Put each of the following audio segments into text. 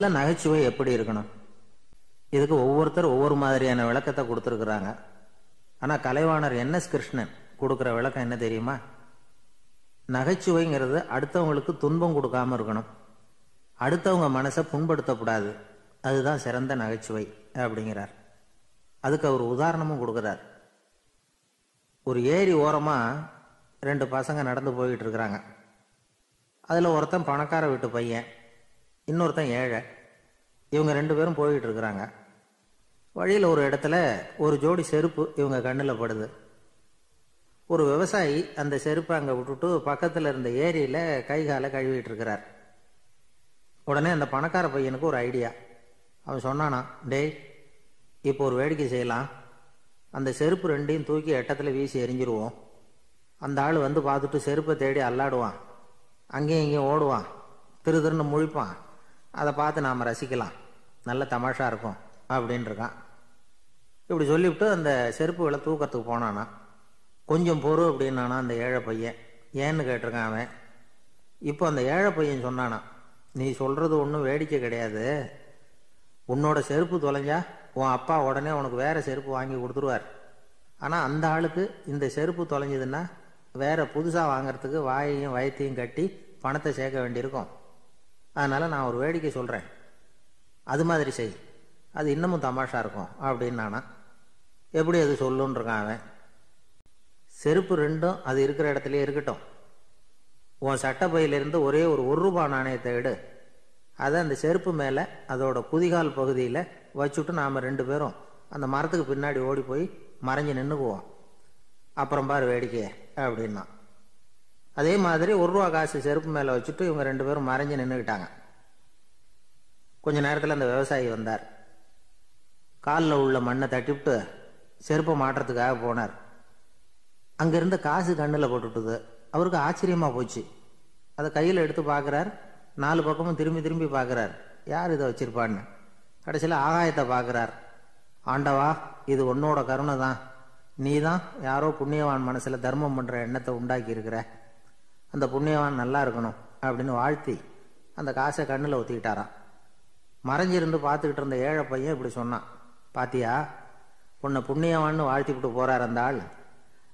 இல்லை நகைச்சுவை எப்படி இருக்கணும்? இதுக்கு ஒவ்வொருத்தர் ஒவ்வொரு மாதிரியான விளக்கத்தை கொடுத்துருக்குறாங்க. ஆனால் கலைவாணர் என் எஸ் கிருஷ்ணன் கொடுக்குற விளக்கம் என்ன தெரியுமா? நகைச்சுவைங்கிறது அடுத்தவங்களுக்கு துன்பம் கொடுக்காம இருக்கணும். அடுத்தவங்க மனசை புண்படுத்தக்கூடாது. அதுதான் சிறந்த நகைச்சுவை அப்படிங்கிறார். அதுக்கு அவர் உதாரணமும் கொடுக்குறார். ஒரு ஏரி ஓரமாக ரெண்டு பசங்க நடந்து போயிட்டு இருக்கிறாங்க. அதில் ஒருத்தன் பணக்கார வீட்டு பையன். இன்னொருத்தன் ஏழை. இவங்க ரெண்டு பேரும் போயிட்டு இருக்கிறாங்க வழியில் ஒரு இடத்துல ஒரு ஜோடி செருப்பு இவங்க கண்ணில் படுது. ஒரு விவசாயி அந்த செருப்பை அங்கே விட்டுட்டு பக்கத்தில் இருந்த ஏரியில் கை காலை கழுவிட்டு இருக்கிறார் உடனே அந்த பணக்கார பையனுக்கு ஒரு ஐடியா. அவன் சொன்னானா டேய் இப்போ ஒரு வேடிக்கை செய்யலாம். அந்த செருப்பு ரெண்டையும் தூக்கி எட்டத்தில் வீசி எரிஞ்சிருவோம். அந்த ஆள் வந்து பார்த்துட்டு செருப்பை தேடி அல்லாடுவான். அங்கேயும் இங்கேயும் ஓடுவான். திரு திருன்னு முழிப்பான். அதை பார்த்து நாம் ரசிக்கலாம். நல்ல தமாஷா இருக்கும் அப்படின்ட்டுருக்கான் இப்படி சொல்லிவிட்டு அந்த செருப்புகளை தூக்கத்துக்கு போனானா கொஞ்சம் பொறு அப்படின்னானா அந்த ஏழை பையன். ஏன்னு கேட்டிருக்கான் அவன். இப்போ அந்த ஏழை பையன் சொன்னானா நீ சொல்கிறது ஒன்றும் வேடிக்கை கிடையாது. உன்னோட செருப்பு தொலைஞ்சா உன் அப்பா உடனே உனக்கு வேறு செருப்பு வாங்கி கொடுத்துருவார். ஆனால் அந்த ஆளுக்கு இந்த செருப்பு தொலைஞ்சதுன்னா வேறு புதுசாக வாங்குறதுக்கு வாயையும் வயத்தையும் கட்டி பணத்தை சேர்க்க வேண்டியிருக்கும். அதனால் நான் ஒரு வேடிக்கை சொல்கிறேன் அது மாதிரி செய். அது இன்னமும் தமாஷா இருக்கும் அப்படின்னு நானா எப்படி அது சொல்லுன்றிருக்கான் அவன். செருப்பு ரெண்டும் அது இருக்கிற இடத்துலயே இருக்கட்டும். உன் சட்டப்பையிலிருந்து ஒரே ஒரு ஒரு ரூபாய் நாணயத்தை எடு. அதை அந்த செருப்பு மேலே அதோட குதிகால் பகுதியில் வச்சுட்டு நாம் ரெண்டு பேரும் அந்த மரத்துக்கு பின்னாடி ஓடி போய் மறைஞ்சு நின்றுக்குவோம் அப்புறம் பாரு வேடிக்கையை அப்படின்னா. அதே மாதிரி ஒரு ரூபா காசு செருப்பு மேலே வச்சுட்டு இவங்க ரெண்டு பேரும் மறைஞ்சு நின்றுக்கிட்டாங்க கொஞ்ச நேரத்தில் அந்த விவசாயி வந்தார். காலில் உள்ள மண்ணை தட்டிவிட்டு செருப்பை மாட்டுறதுக்காக போனார். அங்கேருந்து காசு கண்ணில் போட்டுட்டுது அவருக்கு ஆச்சரியமாக போச்சு. அதை கையில் எடுத்து பார்க்குறார். நாலு பக்கமும் திரும்பி திரும்பி பார்க்குறார். யார் இதை வச்சிருப்பான்னு. கடைசியில் ஆகாயத்தை பார்க்குறார். ஆண்டவா இது உன்னோட கருணை தான். நீ தான் யாரோ புண்ணியவான் மனசில் தர்மம் பண்ணுற எண்ணத்தை உண்டாக்கி இருக்கிற அந்த புண்ணியவான் நல்லா இருக்கணும் அப்படின்னு வாழ்த்தி அந்த காசை கண்ணில் ஊற்றிக்கிட்டாராம் மறைஞ்சிருந்து பார்த்துக்கிட்டு இருந்த ஏழை பையன் இப்படி சொன்னான். பாத்தியா உன்னை புண்ணியவான்னு வாழ்த்திவிட்டு போறார் அந்த ஆள்.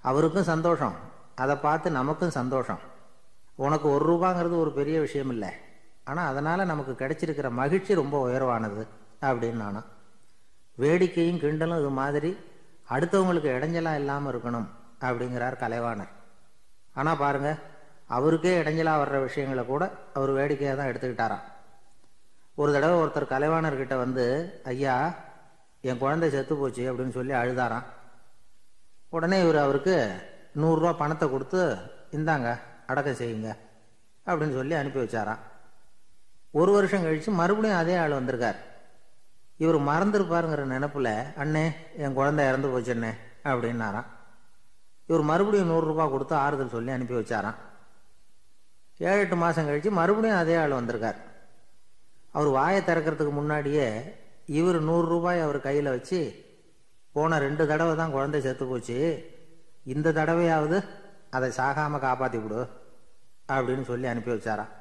அவருக்கும் சந்தோஷம். அதை பார்த்து நமக்கும் சந்தோஷம். உனக்கு ஒரு ரூபாங்கிறது ஒரு பெரிய விஷயம் இல்லை. ஆனால் அதனால் நமக்கு கிடைச்சிருக்கிற மகிழ்ச்சி ரொம்ப உயர்வானது அப்படின்னு நானும் வேடிக்கையும் கிண்டலும் இது மாதிரி அடுத்தவங்களுக்கு இடைஞ்சலாக இல்லாமல் இருக்கணும் அப்படிங்கிறார் கலைவாணர். ஆனால் பாருங்கள் அவருக்கே இடைஞ்சலாக வர்ற விஷயங்களை கூட அவர் வேடிக்கையாக தான் எடுத்துக்கிட்டாராம். ஒரு தடவை ஒருத்தர் கலைவாணர்கிட்ட வந்து ஐயா என் குழந்தை செத்து போச்சு அப்படின்னு சொல்லி அழுதாராம். உடனே இவர் அவருக்கு நூறுரூவா பணத்தை கொடுத்து இந்தாங்க அடக்கம் செய்யுங்க அப்படின்னு சொல்லி அனுப்பி வச்சாராம். ஒரு வருஷம் கழித்து மறுபடியும் அதே ஆள் வந்திருக்கார். இவர் மறந்துருப்பாருங்கிற நினப்பில் அண்ணே என் குழந்தை இறந்து போச்சுண்ணே அப்படின்னாராம். இவர் மறுபடியும் நூறுரூபா கொடுத்து ஆறுதல் சொல்லி அனுப்பி வச்சாராம். ஏழு எட்டு மாதம் கழித்து மறுபடியும் அதே ஆள் வந்திருக்கார். அவர் வாயை திறக்கிறதுக்கு முன்னாடியே இவர் நூறு ரூபாய் அவர் கையில் வச்சு போன ரெண்டு தடவை தான் குழந்தை செத்து போச்சு. இந்த தடவையாவது அதை சாகாமல் காப்பாற்றி விடு அப்படின்னு சொல்லி அனுப்பி வச்சாரான்